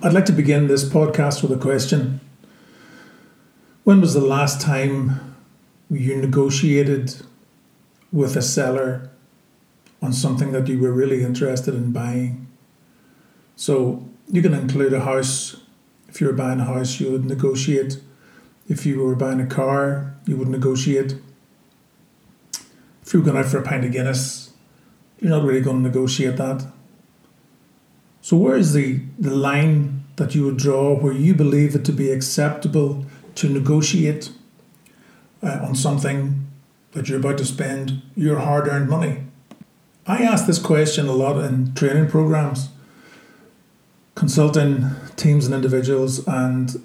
I'd like to begin this podcast with a question. When was the last time you negotiated with a seller on something that you were really interested in buying? So you can include a house. If you were buying a house, you would negotiate. If you were buying a car, you would negotiate. If you were going out for a pint of Guinness, you're not really going to negotiate that. So where is the, the line that you would draw where you believe it to be acceptable to negotiate uh, on something that you're about to spend your hard earned money? I ask this question a lot in training programs, consulting teams and individuals, and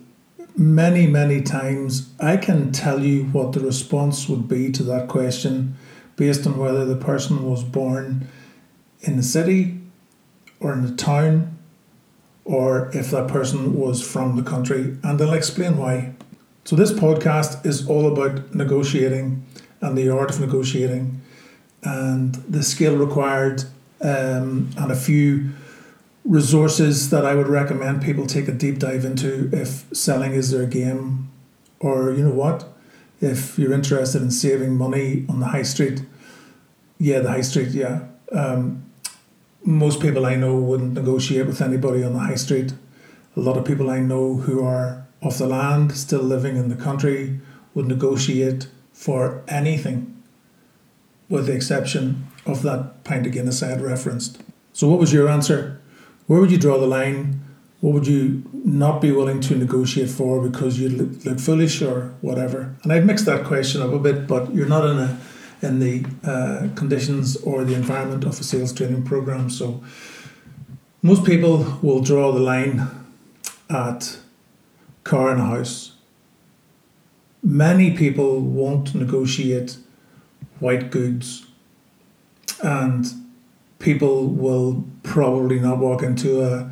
many, many times I can tell you what the response would be to that question based on whether the person was born in the city or in the town or if that person was from the country, and they'll explain why. So, this podcast is all about negotiating and the art of negotiating and the skill required um, and a few resources that I would recommend people take a deep dive into if selling is their game, or you know what, if you're interested in saving money on the high street. Yeah, the high street, yeah. Um, most people I know wouldn't negotiate with anybody on the high street. A lot of people I know who are off the land, still living in the country, would negotiate for anything, with the exception of that pint of Guinness I had referenced. So, what was your answer? Where would you draw the line? What would you not be willing to negotiate for because you look, look foolish or whatever? And I've mixed that question up a bit, but you're not in a in the uh, conditions or the environment of a sales training program. So most people will draw the line at car and house. Many people won't negotiate white goods, and people will probably not walk into a,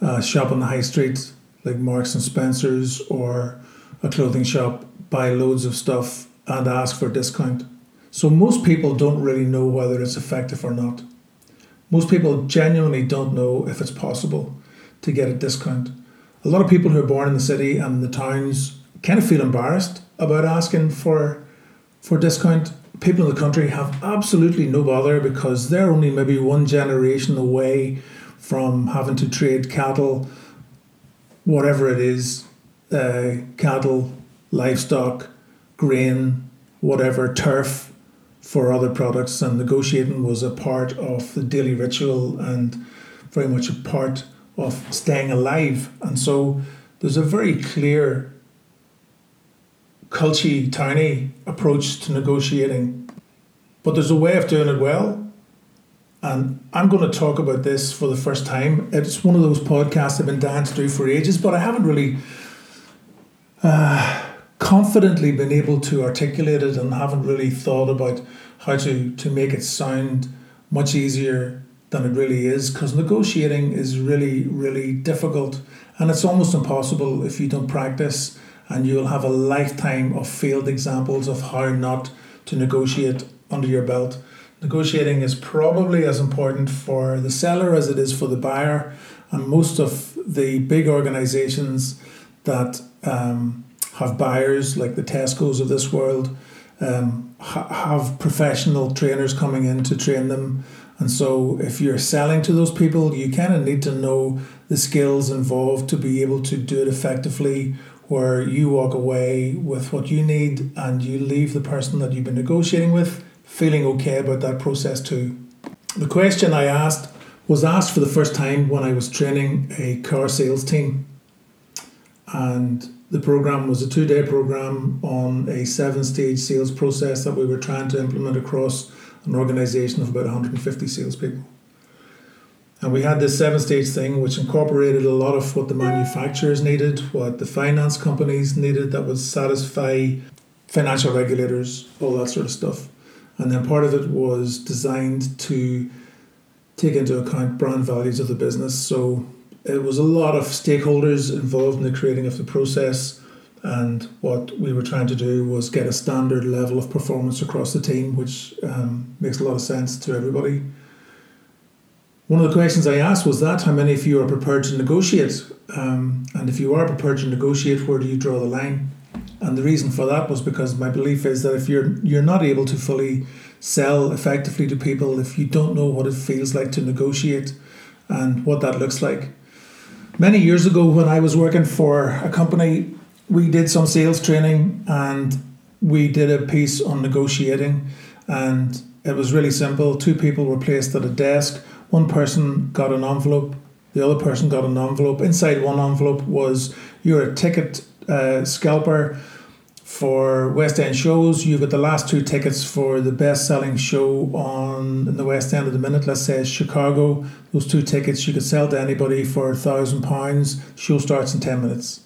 a shop on the high street like Marks and Spencers or a clothing shop, buy loads of stuff and ask for a discount. So most people don't really know whether it's effective or not. Most people genuinely don't know if it's possible to get a discount. A lot of people who are born in the city and the towns kind of feel embarrassed about asking for for discount. People in the country have absolutely no bother because they're only maybe one generation away from having to trade cattle, whatever it is, uh, cattle, livestock, grain, whatever, turf, for other products, and negotiating was a part of the daily ritual and very much a part of staying alive. And so there's a very clear, culty, tiny approach to negotiating, but there's a way of doing it well. And I'm going to talk about this for the first time. It's one of those podcasts I've been dying to do for ages, but I haven't really. Uh, confidently been able to articulate it and haven't really thought about how to, to make it sound much easier than it really is because negotiating is really, really difficult and it's almost impossible if you don't practice and you'll have a lifetime of failed examples of how not to negotiate under your belt. Negotiating is probably as important for the seller as it is for the buyer, and most of the big organizations that um, have buyers like the Tesco's of this world, um, ha- have professional trainers coming in to train them. And so, if you're selling to those people, you kind of need to know the skills involved to be able to do it effectively, where you walk away with what you need and you leave the person that you've been negotiating with feeling okay about that process too. The question I asked was asked for the first time when I was training a car sales team. And the program was a two day program on a seven stage sales process that we were trying to implement across an organization of about 150 salespeople. And we had this seven stage thing which incorporated a lot of what the manufacturers needed, what the finance companies needed that would satisfy financial regulators, all that sort of stuff. And then part of it was designed to take into account brand values of the business. So it was a lot of stakeholders involved in the creating of the process. And what we were trying to do was get a standard level of performance across the team, which um, makes a lot of sense to everybody. one of the questions I asked was that how many of you are prepared to negotiate? Um, and if you are prepared to negotiate, where do you draw the line? And the reason for that was because my belief is that if you're you're not able to fully sell effectively to people, if you don't know what it feels like to negotiate and what that looks like. Many years ago, when I was working for a company, we did some sales training and we did a piece on negotiating, and it was really simple. Two people were placed at a desk. One person got an envelope, the other person got an envelope. Inside one envelope was you're a ticket uh, scalper for West End shows. You've got the last two tickets for the best selling show on in the West End of the minute, let's say Chicago. Those two tickets you could sell to anybody for a thousand pounds. Show starts in ten minutes.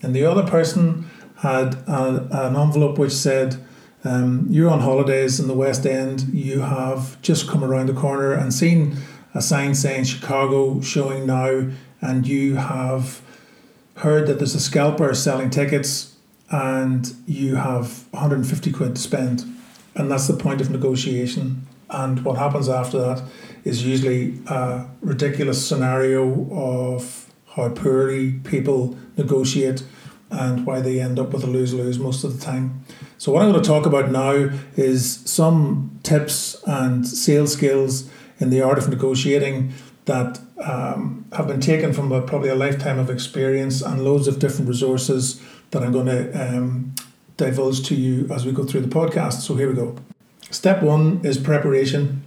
And the other person had a, an envelope which said, um, You're on holidays in the West End. You have just come around the corner and seen a sign saying Chicago showing now, and you have heard that there's a scalper selling tickets and you have 150 quid to spend. And that's the point of negotiation. And what happens after that is usually a ridiculous scenario of how poorly people negotiate and why they end up with a lose lose most of the time. So, what I'm going to talk about now is some tips and sales skills in the art of negotiating that um, have been taken from a, probably a lifetime of experience and loads of different resources that I'm going to um, divulge to you as we go through the podcast. So, here we go. Step one is preparation.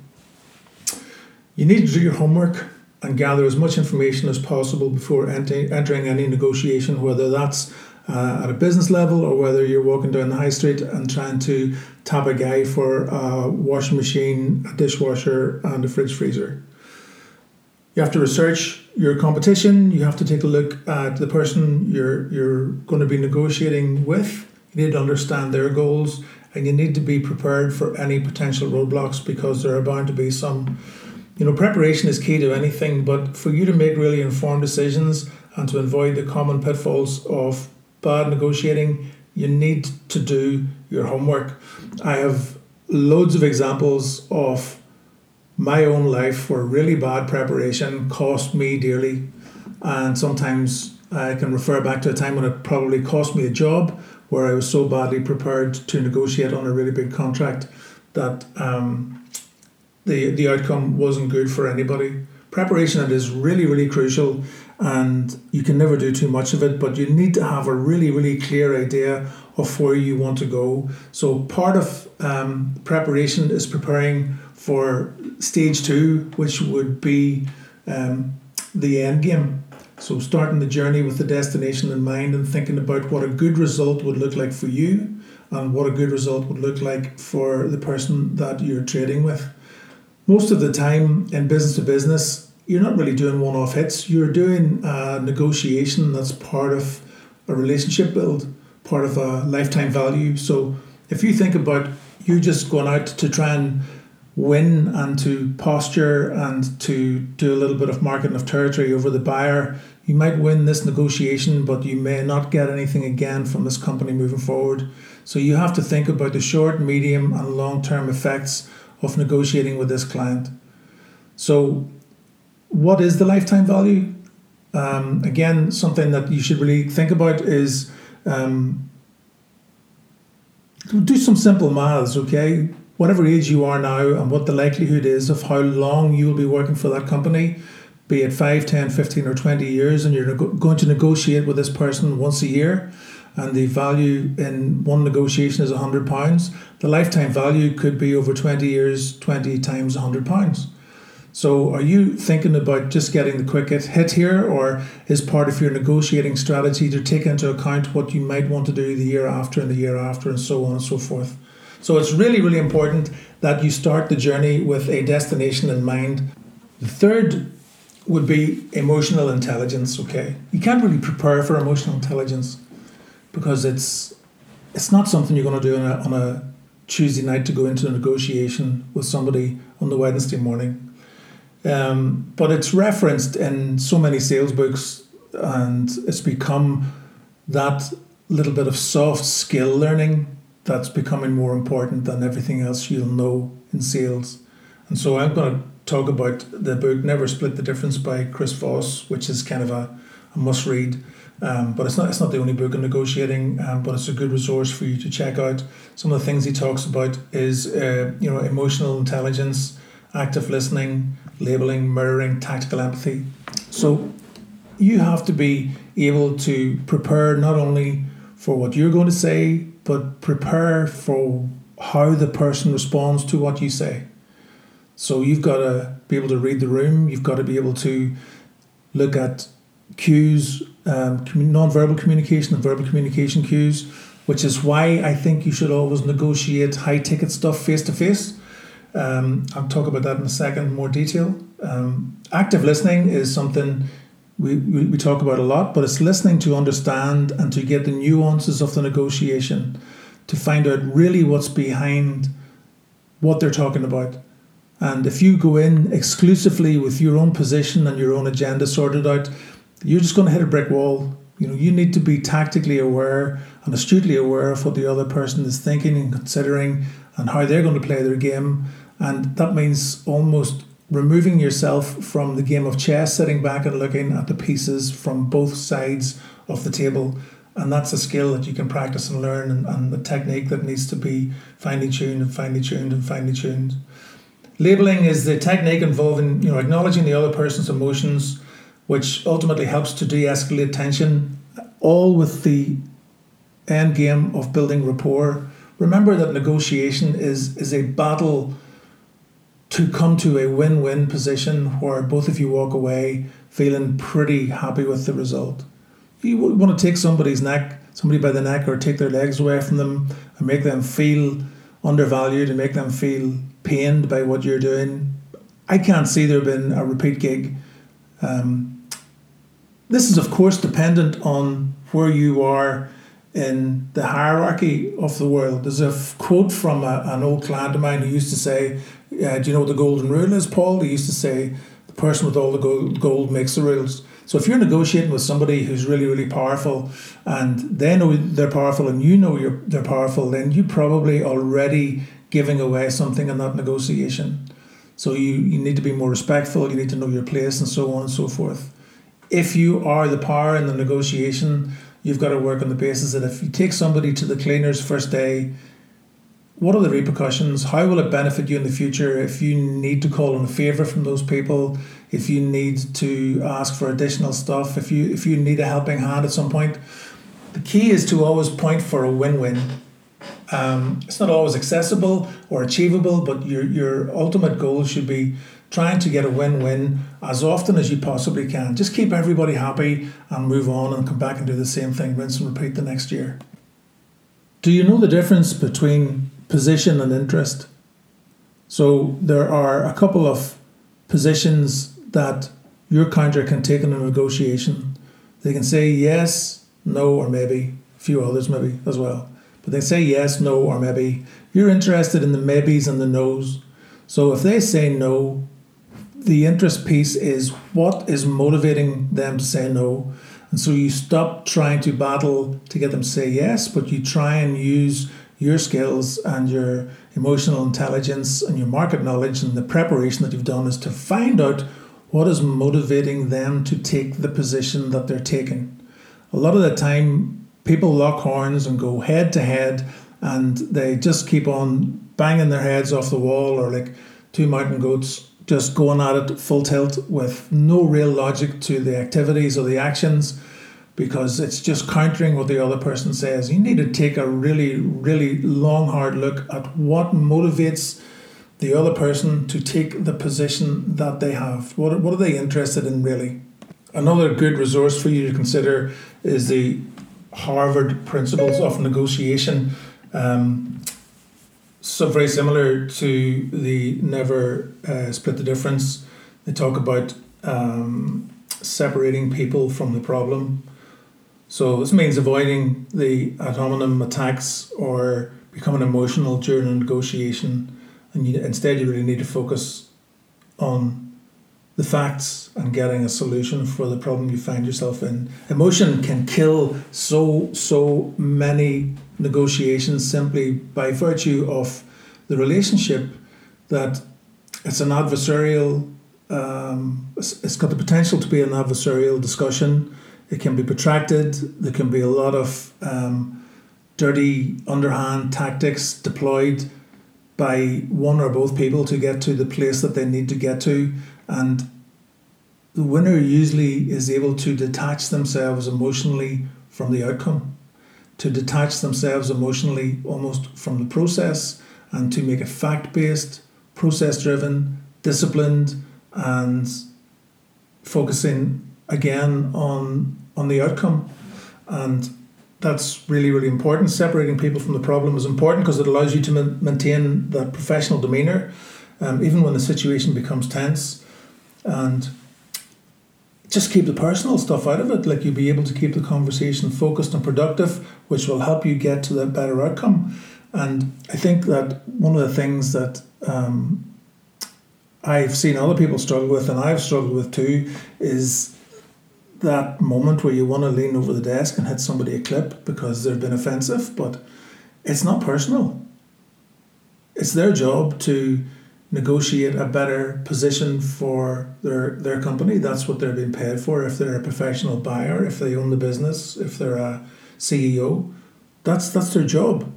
You need to do your homework and gather as much information as possible before entering any negotiation, whether that's uh, at a business level or whether you're walking down the high street and trying to tap a guy for a washing machine, a dishwasher, and a fridge freezer. You have to research your competition. You have to take a look at the person you're you're going to be negotiating with. You need to understand their goals, and you need to be prepared for any potential roadblocks because there are bound to be some. You know, preparation is key to anything, but for you to make really informed decisions and to avoid the common pitfalls of bad negotiating, you need to do your homework. I have loads of examples of my own life where really bad preparation cost me dearly, and sometimes I can refer back to a time when it probably cost me a job where I was so badly prepared to negotiate on a really big contract that um, the the outcome wasn't good for anybody. Preparation is really really crucial, and you can never do too much of it, but you need to have a really, really clear idea of where you want to go. So, part of um, preparation is preparing for stage two, which would be um, the end game. So, starting the journey with the destination in mind and thinking about what a good result would look like for you and what a good result would look like for the person that you're trading with. Most of the time in business to business, you're not really doing one off hits. You're doing a negotiation that's part of a relationship build, part of a lifetime value. So if you think about you just going out to try and win and to posture and to do a little bit of marketing of territory over the buyer, you might win this negotiation, but you may not get anything again from this company moving forward. So you have to think about the short, medium, and long term effects of negotiating with this client. So what is the lifetime value? Um, again, something that you should really think about is um, do some simple maths, okay? Whatever age you are now and what the likelihood is of how long you will be working for that company, be it 5, 10, 15, or 20 years, and you're going to negotiate with this person once a year, and the value in one negotiation is £100, the lifetime value could be over 20 years, 20 times £100. So, are you thinking about just getting the quick hit here, or is part of your negotiating strategy to take into account what you might want to do the year after and the year after, and so on and so forth? So, it's really, really important that you start the journey with a destination in mind. The third would be emotional intelligence. Okay, you can't really prepare for emotional intelligence because it's it's not something you're going to do on a, on a Tuesday night to go into a negotiation with somebody on the Wednesday morning um, but it's referenced in so many sales books, and it's become that little bit of soft skill learning that's becoming more important than everything else you'll know in sales. And so I'm going to talk about the book Never Split the Difference by Chris Voss, which is kind of a, a must read. Um, but it's not it's not the only book on negotiating, um, but it's a good resource for you to check out. Some of the things he talks about is uh, you know emotional intelligence, active listening, labeling, mirroring, tactical empathy. So you have to be able to prepare not only for what you're going to say, but prepare for how the person responds to what you say. So you've got to be able to read the room. You've got to be able to look at cues, um, non-verbal communication and verbal communication cues, which is why I think you should always negotiate high-ticket stuff face to face. I'll talk about that in a second, more detail. Um, active listening is something we, we, we talk about a lot, but it's listening to understand and to get the nuances of the negotiation, to find out really what's behind what they're talking about. And if you go in exclusively with your own position and your own agenda sorted out, you're just going to hit a brick wall. You know, you need to be tactically aware and astutely aware of what the other person is thinking and considering and how they're going to play their game. And that means almost removing yourself from the game of chess, sitting back and looking at the pieces from both sides of the table. And that's a skill that you can practice and learn, and, and the technique that needs to be finely tuned and finely tuned and finely tuned. Labeling is the technique involving you know acknowledging the other person's emotions, which ultimately helps to de-escalate tension, all with the end game of building rapport. Remember that negotiation is is a battle to come to a win-win position where both of you walk away feeling pretty happy with the result. You want to take somebody's neck, somebody by the neck, or take their legs away from them and make them feel undervalued and make them feel pained by what you're doing. I can't see there been a repeat gig. Um, this is, of course, dependent on where you are in the hierarchy of the world. There's a f- quote from a, an old client of mine who used to say, uh, Do you know what the golden rule is, Paul? He used to say, The person with all the gold, gold makes the rules. So if you're negotiating with somebody who's really, really powerful and they know they're powerful and you know you're, they're powerful, then you're probably already giving away something in that negotiation. So you, you need to be more respectful, you need to know your place, and so on and so forth. If you are the power in the negotiation, you've got to work on the basis that if you take somebody to the cleaners first day, what are the repercussions? How will it benefit you in the future if you need to call on a favour from those people? If you need to ask for additional stuff? If you if you need a helping hand at some point? The key is to always point for a win-win um, it's not always accessible or achievable, but your, your ultimate goal should be trying to get a win win as often as you possibly can. Just keep everybody happy and move on and come back and do the same thing, rinse and repeat the next year. Do you know the difference between position and interest? So there are a couple of positions that your counter can take in a negotiation. They can say yes, no, or maybe, a few others maybe as well. But they say yes, no, or maybe. You're interested in the maybes and the no's. So if they say no, the interest piece is what is motivating them to say no. And so you stop trying to battle to get them to say yes, but you try and use your skills and your emotional intelligence and your market knowledge and the preparation that you've done is to find out what is motivating them to take the position that they're taking. A lot of the time, people lock horns and go head to head and they just keep on banging their heads off the wall or like two mountain goats just going at it full tilt with no real logic to the activities or the actions because it's just countering what the other person says. You need to take a really, really long, hard look at what motivates the other person to take the position that they have. What, what are they interested in, really? Another good resource for you to consider is the Harvard principles of negotiation. Um, so very similar to the never uh, split the difference. They talk about um, separating people from the problem. So this means avoiding the ad hominem attacks or becoming emotional during a negotiation, and you, instead you really need to focus on the facts and getting a solution for the problem you find yourself in. Emotion can kill so, so many negotiations simply by virtue of the relationship that it's an adversarial. Um, it's, it's got the potential to be an adversarial discussion. It can be protracted. There can be a lot of um, dirty, underhand tactics deployed by one or both people to get to the place that they need to get to, and the winner usually is able to detach themselves emotionally from the outcome, to detach themselves emotionally almost from the process, and to make it fact based, process driven, disciplined, and focusing again on on the outcome. And that's really really important. Separating people from the problem is important because it allows you to ma- maintain that professional demeanor, um, even when the situation becomes tense, and just keep the personal stuff out of it. Like you'll be able to keep the conversation focused and productive, which will help you get to that better outcome. And I think that one of the things that um, I've seen other people struggle with, and I've struggled with too, is that moment where you want to lean over the desk and hit somebody a clip because they've been offensive, but it's not personal. It's their job to negotiate a better position for their their company. That's what they're being paid for. If they're a professional buyer, if they own the business, if they're a CEO, that's that's their job.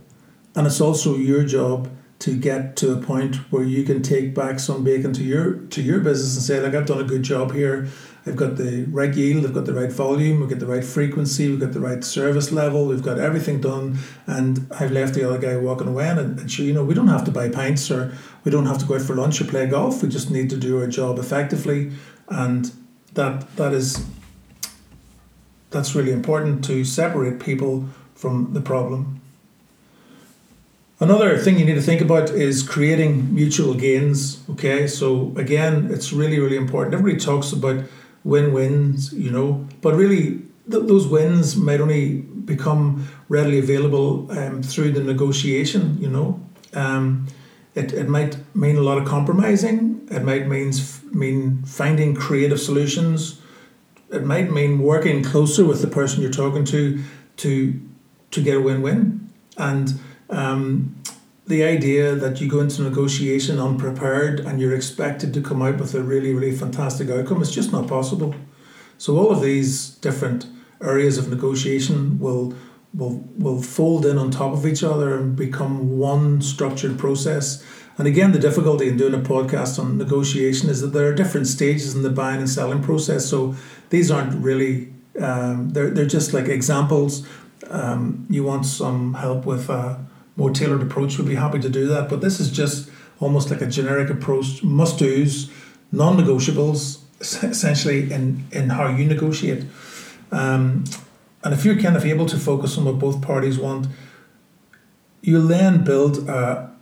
And it's also your job to get to a point where you can take back some bacon to your to your business and say, like I've done a good job here. I've got the right yield, I've got the right volume, we've got the right frequency, we've got the right service level, we've got everything done, and I've left the other guy walking away. And, and sure, you know, we don't have to buy pints or we don't have to go out for lunch or play golf. We just need to do our job effectively, and that that is that's really important to separate people from the problem. Another thing you need to think about is creating mutual gains. Okay, so again, it's really, really important. Everybody talks about win wins, you know, but really th- those wins might only become readily available um, through the negotiation, you know. Um, it, it might mean a lot of compromising, it might means, mean finding creative solutions, it might mean working closer with the person you're talking to to to get a win win. And um, the idea that you go into negotiation unprepared and you're expected to come out with a really, really fantastic outcome is just not possible. So all of these different areas of negotiation will will will fold in on top of each other and become one structured process. And again, the difficulty in doing a podcast on negotiation is that there are different stages in the buying and selling process. So these aren't really um, they're they're just like examples. Um, you want some help with a more tailored approach, we'd be happy to do that. But this is just almost like a generic approach, must dos, non negotiables, essentially in, in how you negotiate. Um, and if you're kind of able to focus on what both parties want, you'll then build a,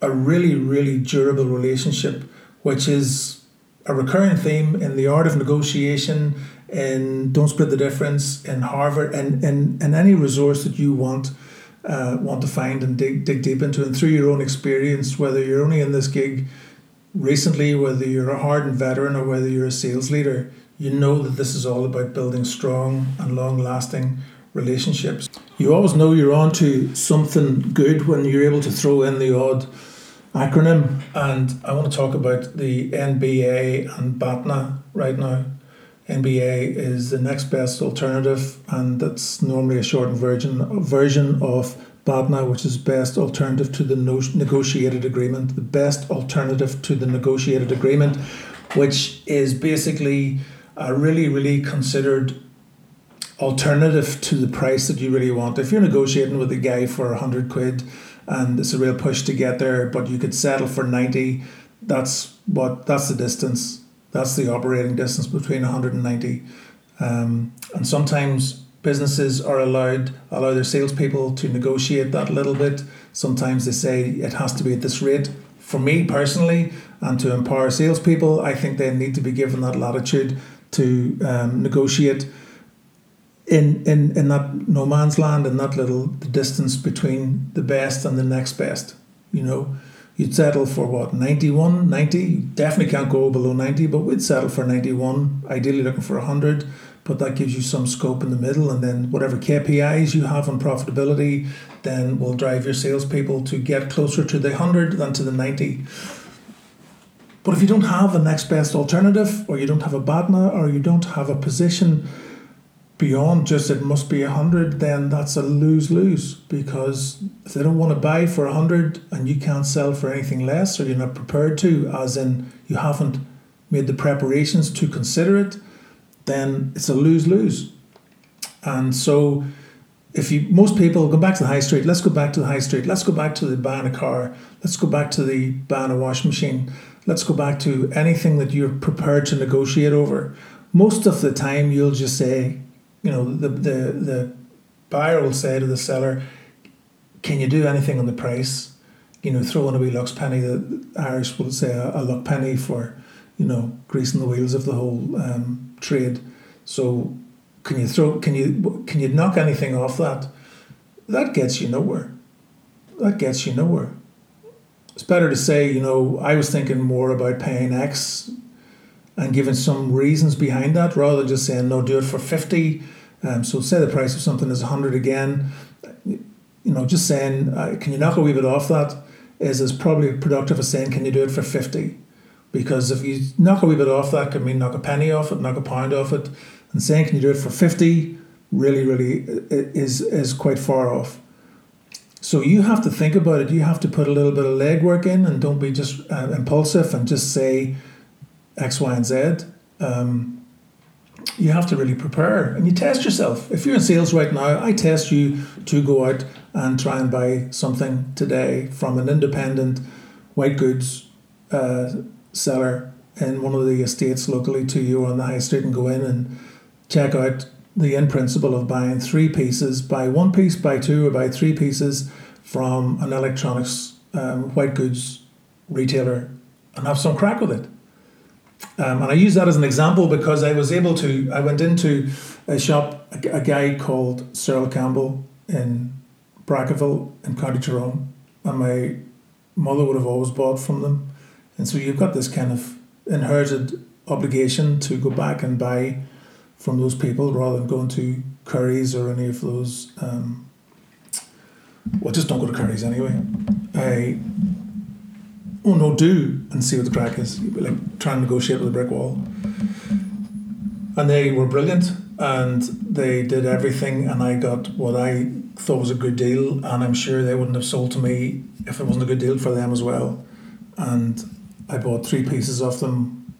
a really, really durable relationship, which is a recurring theme in the art of negotiation, in Don't Split the Difference, in Harvard, and in, in any resource that you want uh, want to find and dig, dig deep into. And through your own experience, whether you're only in this gig recently, whether you're a hardened veteran or whether you're a sales leader, you know that this is all about building strong and long lasting relationships. You always know you're on to something good when you're able to throw in the odd acronym. And I want to talk about the NBA and BATNA right now. NBA is the next best alternative, and that's normally a shortened version version of BATNA, which is best alternative to the no- negotiated agreement. The best alternative to the negotiated agreement, which is basically a really, really considered alternative to the price that you really want. If you're negotiating with a guy for hundred quid and it's a real push to get there, but you could settle for ninety, that's what that's the distance that's the operating distance between 190. Um, and sometimes businesses are allowed allow their salespeople to negotiate that little bit. Sometimes they say it has to be at this rate. For me personally, and to empower salespeople, I think they need to be given that latitude to um, negotiate in, in, in that no man's land and that little distance between the best and the next best. You know, you'd settle for what 91 90 you definitely can't go below 90 but we'd settle for 91 ideally looking for 100 but that gives you some scope in the middle and then whatever kpis you have on profitability then will drive your salespeople to get closer to the 100 than to the 90 But if you don't have a next best alternative, or you don't have a BATNA, or you don't have a position beyond just it must be a hundred, then that's a lose lose because if they don't want to buy for a hundred and you can't sell for anything less, or you're not prepared to, as in you haven't made the preparations to consider it, then it's a lose lose. And so if you most people go back to the high street, let's go back to the high street, let's go back to the buying a car, let's go back to the buying a washing machine, let's go back to anything that you're prepared to negotiate over. Most of the time you'll just say, you know, the the, the buyer will say to the seller, Can you do anything on the price? You know, throw in a wee luck penny, the Irish will say a, a luck penny for, you know, greasing the wheels of the whole um, trade. So can you throw can you can you knock anything off that? That gets you nowhere. That gets you nowhere. It's better to say, you know, I was thinking more about paying X and giving some reasons behind that rather than just saying no, do it for fifty. Um, so say the price of something is hundred again. You know, just saying, uh, can you knock a wee bit off that is as probably productive as saying, can you do it for fifty? Because if you knock a wee bit off that, can mean knock a penny off it, knock a pound off it, and saying can you do it for 50 really really is is quite far off so you have to think about it you have to put a little bit of legwork in and don't be just uh, impulsive and just say x y and z um, you have to really prepare and you test yourself if you're in sales right now i test you to go out and try and buy something today from an independent white goods uh, seller in one of the estates locally to you on the high street and go in and check out the in principle of buying three pieces, buy one piece, buy two, or buy three pieces from an electronics um, white goods retailer and have some crack with it. Um, and I use that as an example because I was able to, I went into a shop, a, a guy called Cyril Campbell in Brackaville in County Tyrone, and my mother would have always bought from them. And so you've got this kind of inherited obligation to go back and buy from those people rather than going to Currys or any of those. Um, well, just don't go to Currys anyway. I oh no, do and see what the crack is. Like try and negotiate with a brick wall. And they were brilliant, and they did everything, and I got what I thought was a good deal, and I'm sure they wouldn't have sold to me if it wasn't a good deal for them as well. And I bought three pieces of them,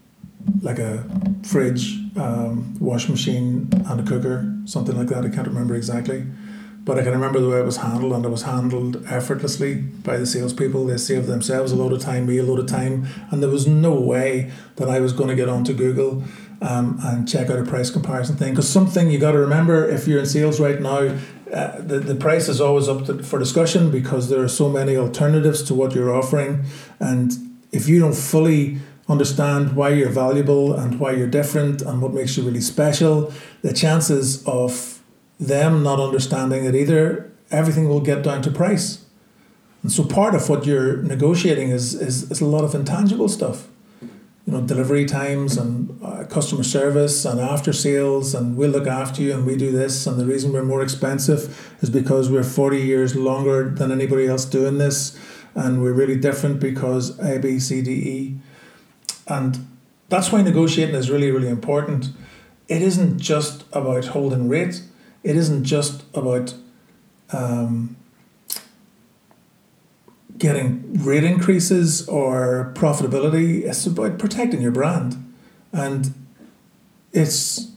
like a fridge, um, washing machine, and a cooker, something like that. I can't remember exactly, but I can remember the way it was handled, and it was handled effortlessly by the salespeople. They saved themselves a lot of time, me a lot of time, and there was no way that I was going to get onto Google um, and check out a price comparison thing. Because something you got to remember if you're in sales right now, uh, the, the price is always up to, for discussion because there are so many alternatives to what you're offering. And if you don't fully understand why you're valuable and why you're different and what makes you really special, the chances of them not understanding it either, everything will get down to price. And so part of what you're negotiating is, is, is a lot of intangible stuff. You know, delivery times and uh, customer service and after sales, and we'll look after you and we do this. And the reason we're more expensive is because we're 40 years longer than anybody else doing this. And we're really different because A, B, C, D, E and that's why negotiating is really, really important. It isn't just about holding rate, it isn't just about um, getting rate increases or profitability, it's about protecting your brand. And it's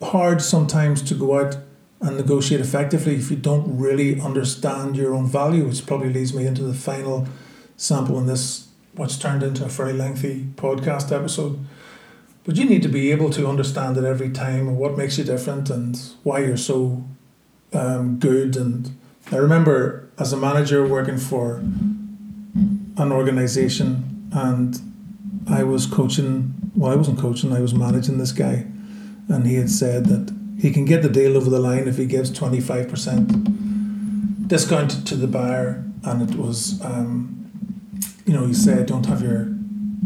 hard sometimes to go out and negotiate effectively if you don't really understand your own value, which probably leads me into the final sample in this what's turned into a very lengthy podcast episode. But you need to be able to understand it every time and what makes you different and why you're so um, good. And I remember as a manager working for an organization and I was coaching, well, I wasn't coaching, I was managing this guy. And he had said that he can get the deal over the line if he gives 25% discount to the buyer. And it was um, you know, you say don't have your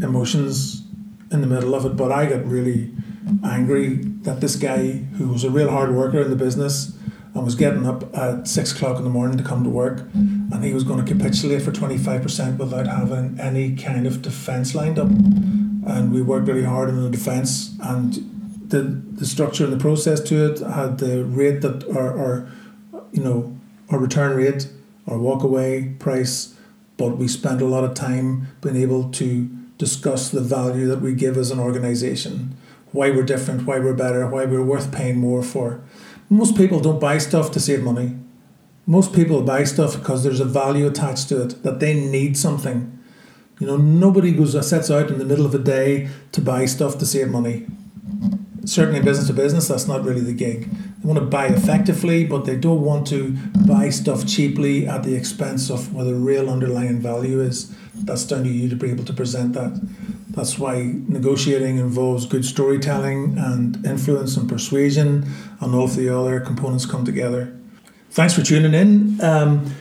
emotions in the middle of it. But I got really angry that this guy, who was a real hard worker in the business and was getting up at six o'clock in the morning to come to work, and he was going to capitulate for 25% without having any kind of defence lined up. And we worked really hard on the defence, and the, the structure and the process to it had the rate that our, our you know, our return rate, our walk away price, but we spent a lot of time being able to discuss the value that we give as an organisation, why we're different, why we're better, why we're worth paying more for. Most people don't buy stuff to save money. Most people buy stuff because there's a value attached to it, that they need something. You know, nobody goes sets out in the middle of a day to buy stuff to save money. Certainly, business to business, that's not really the gig. They want to buy effectively, but they don't want to buy stuff cheaply at the expense of where the real underlying value is. That's down to you to be able to present that. That's why negotiating involves good storytelling and influence and persuasion, and all of the other components come together. Thanks for tuning in. Um,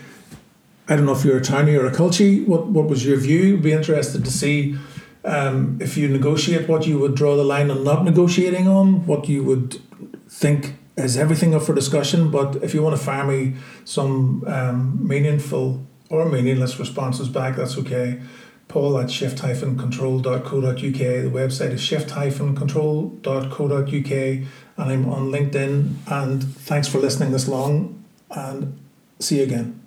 I don't know if you're a townie or a culture. What what was your view? I'd be interested to see um, if you negotiate what you would draw the line on not negotiating on, what you would think is everything up for discussion. But if you want to fire me some um, meaningful or meaningless responses back, that's okay. Paul at shift-control.co.uk. The website is shift-control.co.uk and I'm on LinkedIn. And thanks for listening this long and see you again.